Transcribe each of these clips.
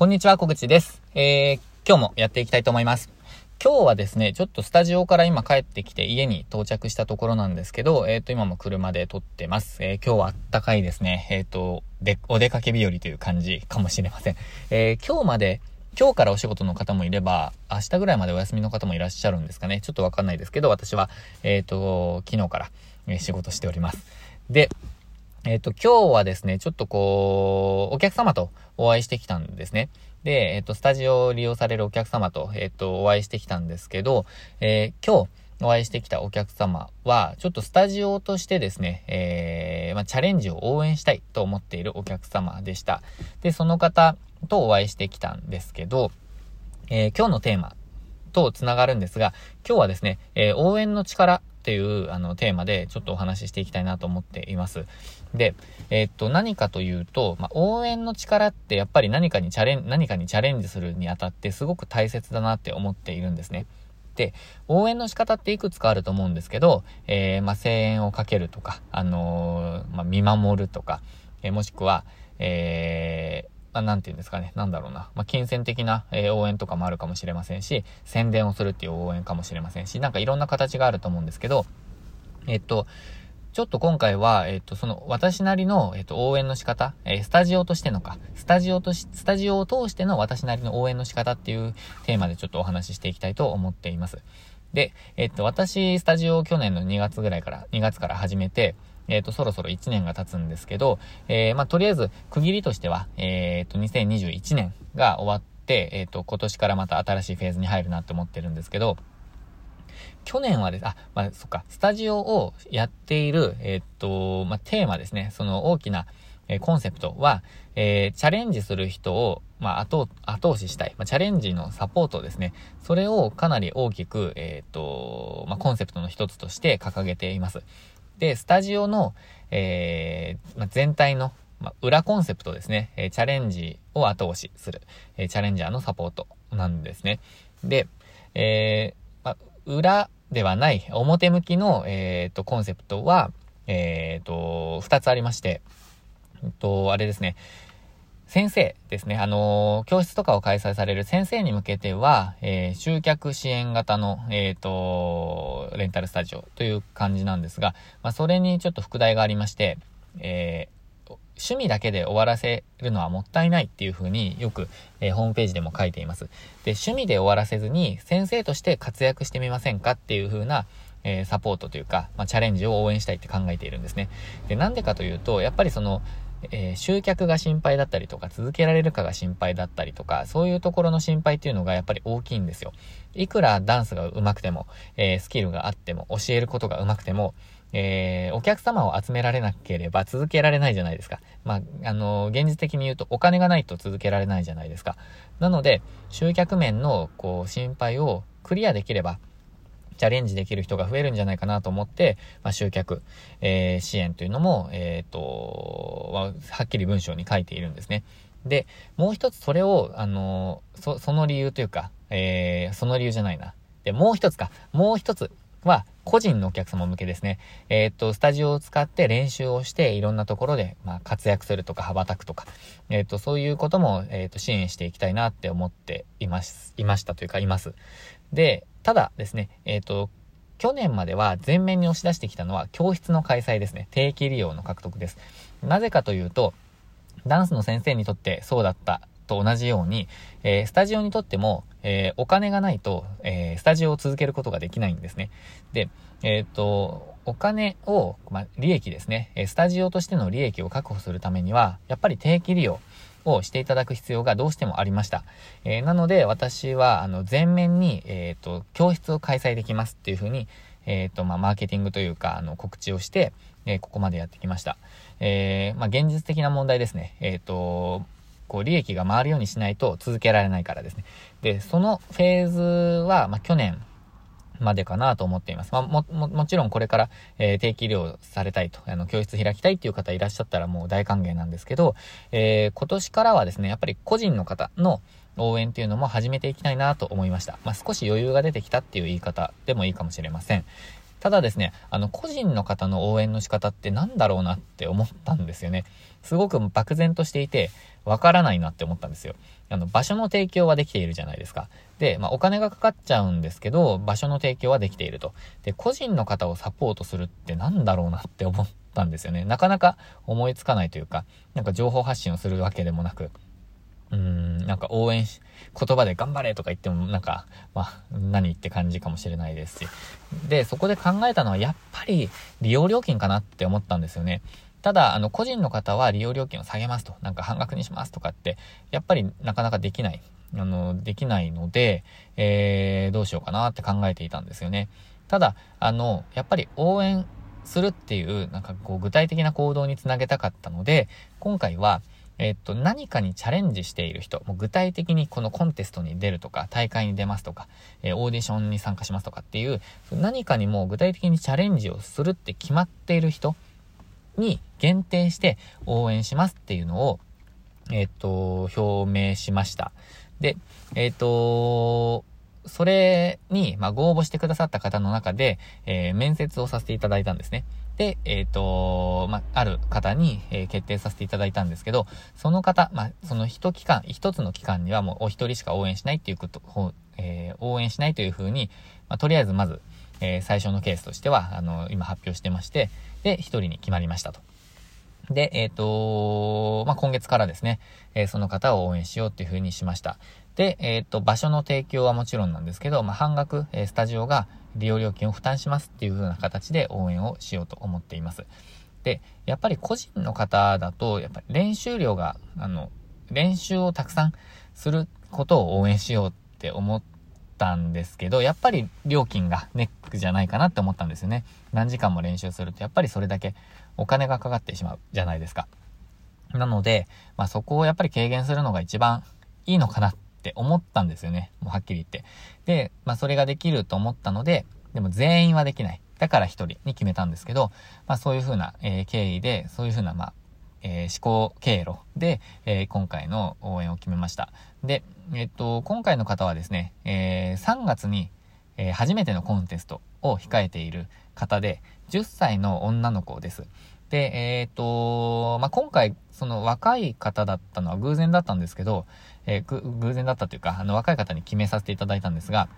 こんにちは、小口です。えー、今日もやっていきたいと思います。今日はですね、ちょっとスタジオから今帰ってきて家に到着したところなんですけど、えっ、ー、と、今も車で撮ってます。えー、今日はあったかいですね。えっ、ー、と、で、お出かけ日和という感じかもしれません。え今日まで、今日からお仕事の方もいれば、明日ぐらいまでお休みの方もいらっしゃるんですかね。ちょっとわかんないですけど、私は、えっ、と、昨日から、仕事しております。で、えっ、と、今日はですね、ちょっとこう、お客様とお会いしてきたんですね。で、えっ、と、スタジオを利用されるお客様と、えっ、と、お会いしてきたんですけど、えー、今日お会いしてきたお客様は、ちょっとスタジオとしてですね、えー、まあ、チャレンジを応援したいと思っているお客様でした。で、その方とお会いしてきたんですけど、えー、今日のテーマと繋がるんですが、今日はですね、え応援の力っていうあのテーマでちょっとお話ししていきたいなと思っています。で、えー、っと、何かというと、まあ、応援の力ってやっぱり何かにチャレン、何かにチャレンジするにあたってすごく大切だなって思っているんですね。で、応援の仕方っていくつかあると思うんですけど、えー、まあ、声援をかけるとか、あのー、まあ、見守るとか、えー、もしくは、えー、あ、なんて言うんですかね。なんだろうな。まあ、金銭的な、えー、応援とかもあるかもしれませんし、宣伝をするっていう応援かもしれませんし、なんかいろんな形があると思うんですけど、えっと、ちょっと今回は、えっと、その、私なりの、えっと、応援の仕方、えー、スタジオとしてのか、スタジオとし、スタジオを通しての私なりの応援の仕方っていうテーマでちょっとお話ししていきたいと思っています。で、えっと、私、スタジオを去年の2月ぐらいから、2月から始めて、えっ、ー、と、そろそろ1年が経つんですけど、えー、まあ、とりあえず、区切りとしては、えっ、ー、と、2021年が終わって、えっ、と、今年からまた新しいフェーズに入るなって思ってるんですけど、去年はです、あ、まあ、そっか、スタジオをやっている、えっと、まあ、テーマですね、その大きな、えコンセプトは、えー、チャレンジする人を、まあ、後、後押ししたい。まあ、チャレンジのサポートですね。それをかなり大きく、えっ、と、まあ、コンセプトの一つとして掲げています。で、スタジオの、えー、ま、全体の、ま、裏コンセプトですね、えー、チャレンジを後押しする、えー、チャレンジャーのサポートなんですね。で、え、ま、裏ではない表向きの、えっ、と、コンセプトは、えっ、と、二つありまして、えっと、あれですね、先生ですね。あのー、教室とかを開催される先生に向けては、えー、集客支援型の、えっ、ー、と、レンタルスタジオという感じなんですが、まあ、それにちょっと副題がありまして、え趣味だけで終わらせるのはもったいないっていう風によく、えホームページでも書いています。で、趣味で終わらせずに先生として活躍してみませんかっていう風な、えサポートというか、まあ、チャレンジを応援したいって考えているんですね。で、なんでかというと、やっぱりその、えー、集客が心配だったりとか、続けられるかが心配だったりとか、そういうところの心配っていうのがやっぱり大きいんですよ。いくらダンスが上手くても、えー、スキルがあっても、教えることが上手くても、えー、お客様を集められなければ続けられないじゃないですか。まあ、あの現実的に言うとお金がないと続けられないじゃないですか。なので、集客面の、こう、心配をクリアできれば、チャレンジできる人が増えるんじゃないかなと思って、まあ、集客、えー、支援というのも、えっ、ー、と、はっきり文章に書いているんですね。で、もう一つそれを、あの、そ、その理由というか、えー、その理由じゃないな。で、もう一つか、もう一つは、個人のお客様向けですね。えっ、と、スタジオを使って練習をして、いろんなところで、まあ、活躍するとか、羽ばたくとか、えっ、と、そういうことも、えっ、と、支援していきたいなって思っています、いましたというか、います。で、ただですね、えっ、ー、と、去年までは前面に押し出してきたのは教室の開催ですね。定期利用の獲得です。なぜかというと、ダンスの先生にとってそうだったと同じように、えー、スタジオにとっても、えー、お金がないと、えー、スタジオを続けることができないんですね。で、えっ、と、お金を、まあ、利益ですね、スタジオとしての利益を確保するためには、やっぱり定期利用、をしていただく必要がどうしてもありました。えー、なので、私は、あの、全面に、えっ、ー、と、教室を開催できますっていうふうに、えっ、ー、と、まあ、マーケティングというか、あの、告知をして、えここまでやってきました。えまあ、現実的な問題ですね。えっ、と、こう、利益が回るようにしないと続けられないからですね。で、そのフェーズは、まあ、去年、までかなと思っています。まあ、も、も、もちろんこれから、えー、定期医療されたいと、あの、教室開きたいっていう方いらっしゃったらもう大歓迎なんですけど、えー、今年からはですね、やっぱり個人の方の応援っていうのも始めていきたいなと思いました。まあ、少し余裕が出てきたっていう言い方でもいいかもしれません。ただですね、あの、個人の方の応援の仕方って何だろうなって思ったんですよね。すごく漠然としていて、わからないなって思ったんですよ。あの、場所の提供はできているじゃないですか。で、まあ、お金がかかっちゃうんですけど、場所の提供はできていると。で、個人の方をサポートするって何だろうなって思ったんですよね。なかなか思いつかないというか、なんか情報発信をするわけでもなく、うーん、なんか応援し、言葉で頑張れとか言ってもなんか、まあ、何って感じかもしれないですし。で、そこで考えたのはやっぱり利用料金かなって思ったんですよね。ただ、あの、個人の方は利用料金を下げますと、なんか半額にしますとかって、やっぱりなかなかできない。あの、できないので、えー、どうしようかなって考えていたんですよね。ただ、あの、やっぱり応援するっていう、なんかこう、具体的な行動につなげたかったので、今回は、えっと、何かにチャレンジしている人、もう具体的にこのコンテストに出るとか、大会に出ますとか、えー、オーディションに参加しますとかっていう、何かにもう具体的にチャレンジをするって決まっている人に限定して応援しますっていうのを、えっと、表明しました。で、えっと、それに、まあ、ご応募してくださった方の中で、えー、面接をさせていただいたんですね。で、えっ、ー、と、まあ、ある方に、えー、決定させていただいたんですけど、その方、まあ、その一期間、一つの期間にはもうお一人しか応援しないっていうこと、えー、応援しないというふうに、まあ、とりあえずまず、え最初のケースとしては、あの、今発表してまして、で、一人に決まりましたと。で、えっ、と、まあ、今月からですね、えその方を応援しようっていうふうにしました。で、えっ、と、場所の提供はもちろんなんですけど、まあ、半額、えスタジオが利用料金を負担しますっていう風な形で応援をしようと思っています。で、やっぱり個人の方だと、やっぱり練習量が、あの、練習をたくさんすることを応援しようって思ったんですけど、やっぱり料金がネックじゃないかなって思ったんですよね。何時間も練習すると、やっぱりそれだけお金がかかってしまうじゃないですか。なので、まあそこをやっぱり軽減するのが一番いいのかなって思ったんですよね。もうはっきり言って。で、まあそれができると思ったので、でも全員はできない。だから一人に決めたんですけど、まあそういうふうな、えー、経緯で、そういうふうな、まあ、えー、思考経路で、えー、今回の応援を決めました。で、えっと、今回の方はですね、え3月に、え初めてのコンテストを控えている方で、10歳の女の子です。で、えっ、と、まあ、今回、その若い方だったのは偶然だったんですけど、えー、偶然だったというか、あの、若い方に決めさせていただいたんですが、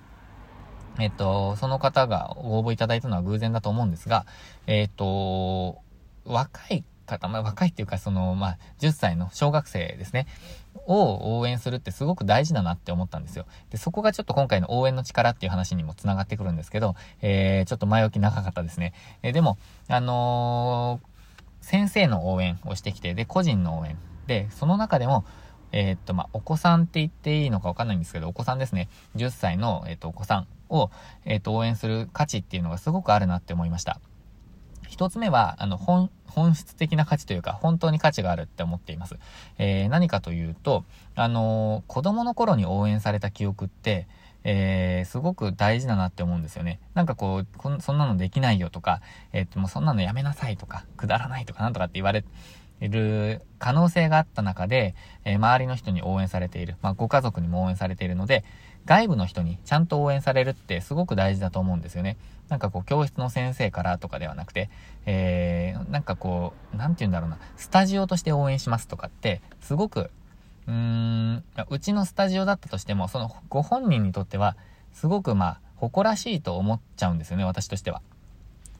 えっ、と、その方が応募いただいたのは偶然だと思うんですが、えっ、と、若い方、まあ、若いっていうか、その、まあ、10歳の小学生ですね、を応援するってすごく大事だなって思ったんですよ。で、そこがちょっと今回の応援の力っていう話にも繋がってくるんですけど、えー、ちょっと前置き長かったですね。えー、でも、あのー先生の応援をしてきて、で、個人の応援。で、その中でも、えー、っと、まあ、お子さんって言っていいのかわかんないんですけど、お子さんですね。10歳の、えー、っと、お子さんを、えー、っと、応援する価値っていうのがすごくあるなって思いました。一つ目は、あの、本、本質的な価値というか、本当に価値があるって思っています。え何かというと、あの子供の頃に応援された記憶って、えー、すごく大事だなって思うんですよね。なんかこう、こんそんなのできないよとか、えー、と、もうそんなのやめなさいとか、くだらないとかなんとかって言われる可能性があった中で、えー、周りの人に応援されている、まあ、ご家族にも応援されているので、外部の人にちゃんと応援されるってすごく大事だと思うんですよね。なんかこう、教室の先生からとかではなくて、えー、なんかこう、なんて言うんだろうな、スタジオとして応援しますとかって、すごくうーん、うちのスタジオだったとしても、そのご本人にとっては、すごくまあ、誇らしいと思っちゃうんですよね、私としては。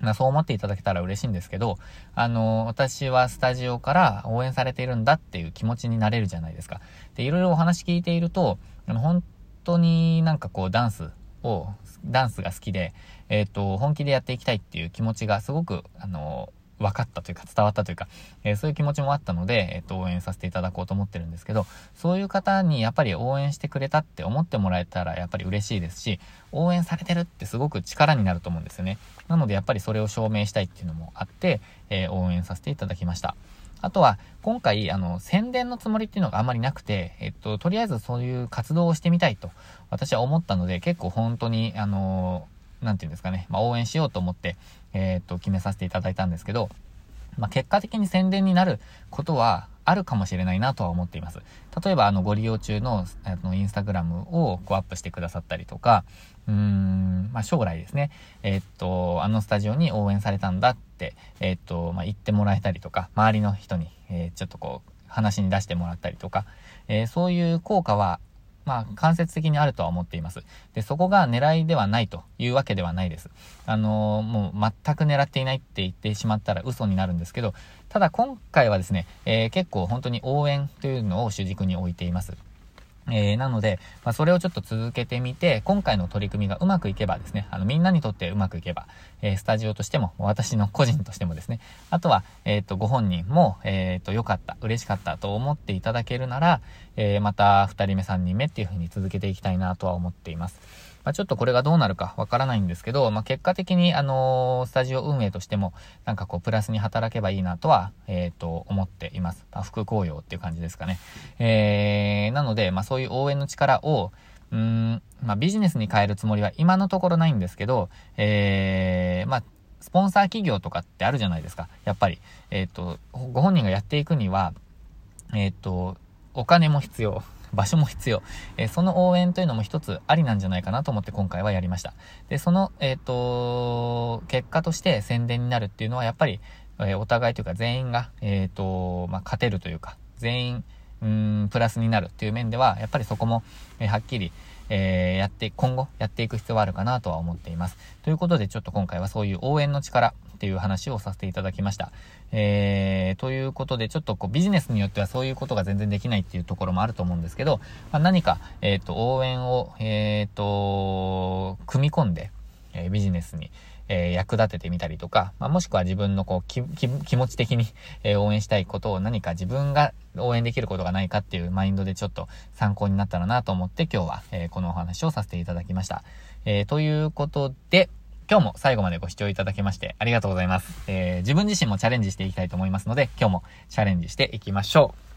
まそう思っていただけたら嬉しいんですけど、あの、私はスタジオから応援されているんだっていう気持ちになれるじゃないですか。で、いろいろお話聞いていると、あの本当になんかこうダンスを、ダンスが好きで、えっ、ー、と、本気でやっていきたいっていう気持ちがすごく、あの、分かったというか伝わったというか、えー、そういう気持ちもあったので、えっ、と、応援させていただこうと思ってるんですけど、そういう方にやっぱり応援してくれたって思ってもらえたらやっぱり嬉しいですし、応援されてるってすごく力になると思うんですよね。なのでやっぱりそれを証明したいっていうのもあって、えー、応援させていただきました。あとは、今回、あの、宣伝のつもりっていうのがあまりなくて、えっと、とりあえずそういう活動をしてみたいと、私は思ったので、結構本当に、あの、なんていうんですかね、まあ、応援しようと思って、えー、っと、決めさせていただいたんですけど、まあ、結果的に宣伝になることはあるかもしれないなとは思っています。例えば、あの、ご利用中の、あの、インスタグラムをこうアップしてくださったりとか、うーん、まあ、将来ですね、えー、っと、あのスタジオに応援されたんだって、えー、っと、まあ、言ってもらえたりとか、周りの人に、えー、ちょっとこう、話に出してもらったりとか、えそういう効果はまあ、間接的にあるとは思っています。で、そこが狙いではないというわけではないです。あのー、もう全く狙っていないって言ってしまったら嘘になるんですけど、ただ今回はですね、えー、結構本当に応援というのを主軸に置いています。えー、なので、まあ、それをちょっと続けてみて、今回の取り組みがうまくいけばですね、あの、みんなにとってうまくいけば、えー、スタジオとしても、私の個人としてもですね、あとは、えっ、ー、と、ご本人も、えっ、と、良かった、嬉しかったと思っていただけるなら、えまた、二人目、三人目っていう風に続けていきたいなとは思っています。まあ、ちょっとこれがどうなるかわからないんですけど、まあ、結果的に、あのー、スタジオ運営としても、なんかこう、プラスに働けばいいなとは、えっ、ー、と、思っています。まあ、副紅葉っていう感じですかね。えー、なので、まあ、そういう応援の力を、うん、まあ、ビジネスに変えるつもりは今のところないんですけど、えー、まあ、スポンサー企業とかってあるじゃないですか。やっぱり。えっ、ー、と、ご本人がやっていくには、えっ、ー、と、お金も必要。場所も必要。えー、その応援というのも一つありなんじゃないかなと思って今回はやりました。で、その、えっ、ー、と、結果として宣伝になるっていうのはやっぱり、えー、お互いというか全員が、えっ、と、まあ、勝てるというか、全員、うん、プラスになるっていう面では、やっぱりそこも、えはっきり、えー、やって、今後やっていく必要はあるかなとは思っています。ということで、ちょっと今回はそういう応援の力っていう話をさせていただきました。えー、ということで、ちょっとこうビジネスによってはそういうことが全然できないっていうところもあると思うんですけど、まあ、何か、えっ、ー、と、応援を、えっ、ー、と、組み込んで、えビジネスに、えー、役立ててみたりとか、まあ、もしくは自分のこう気持ち的に、えー、応援したいことを何か自分が応援できることがないかっていうマインドでちょっと参考になったらなと思って今日は、えー、このお話をさせていただきました。えということで、今日も最後までご視聴いただきましてありがとうございます。え自分自身もチャレンジしていきたいと思いますので、今日もチャレンジしていきましょう。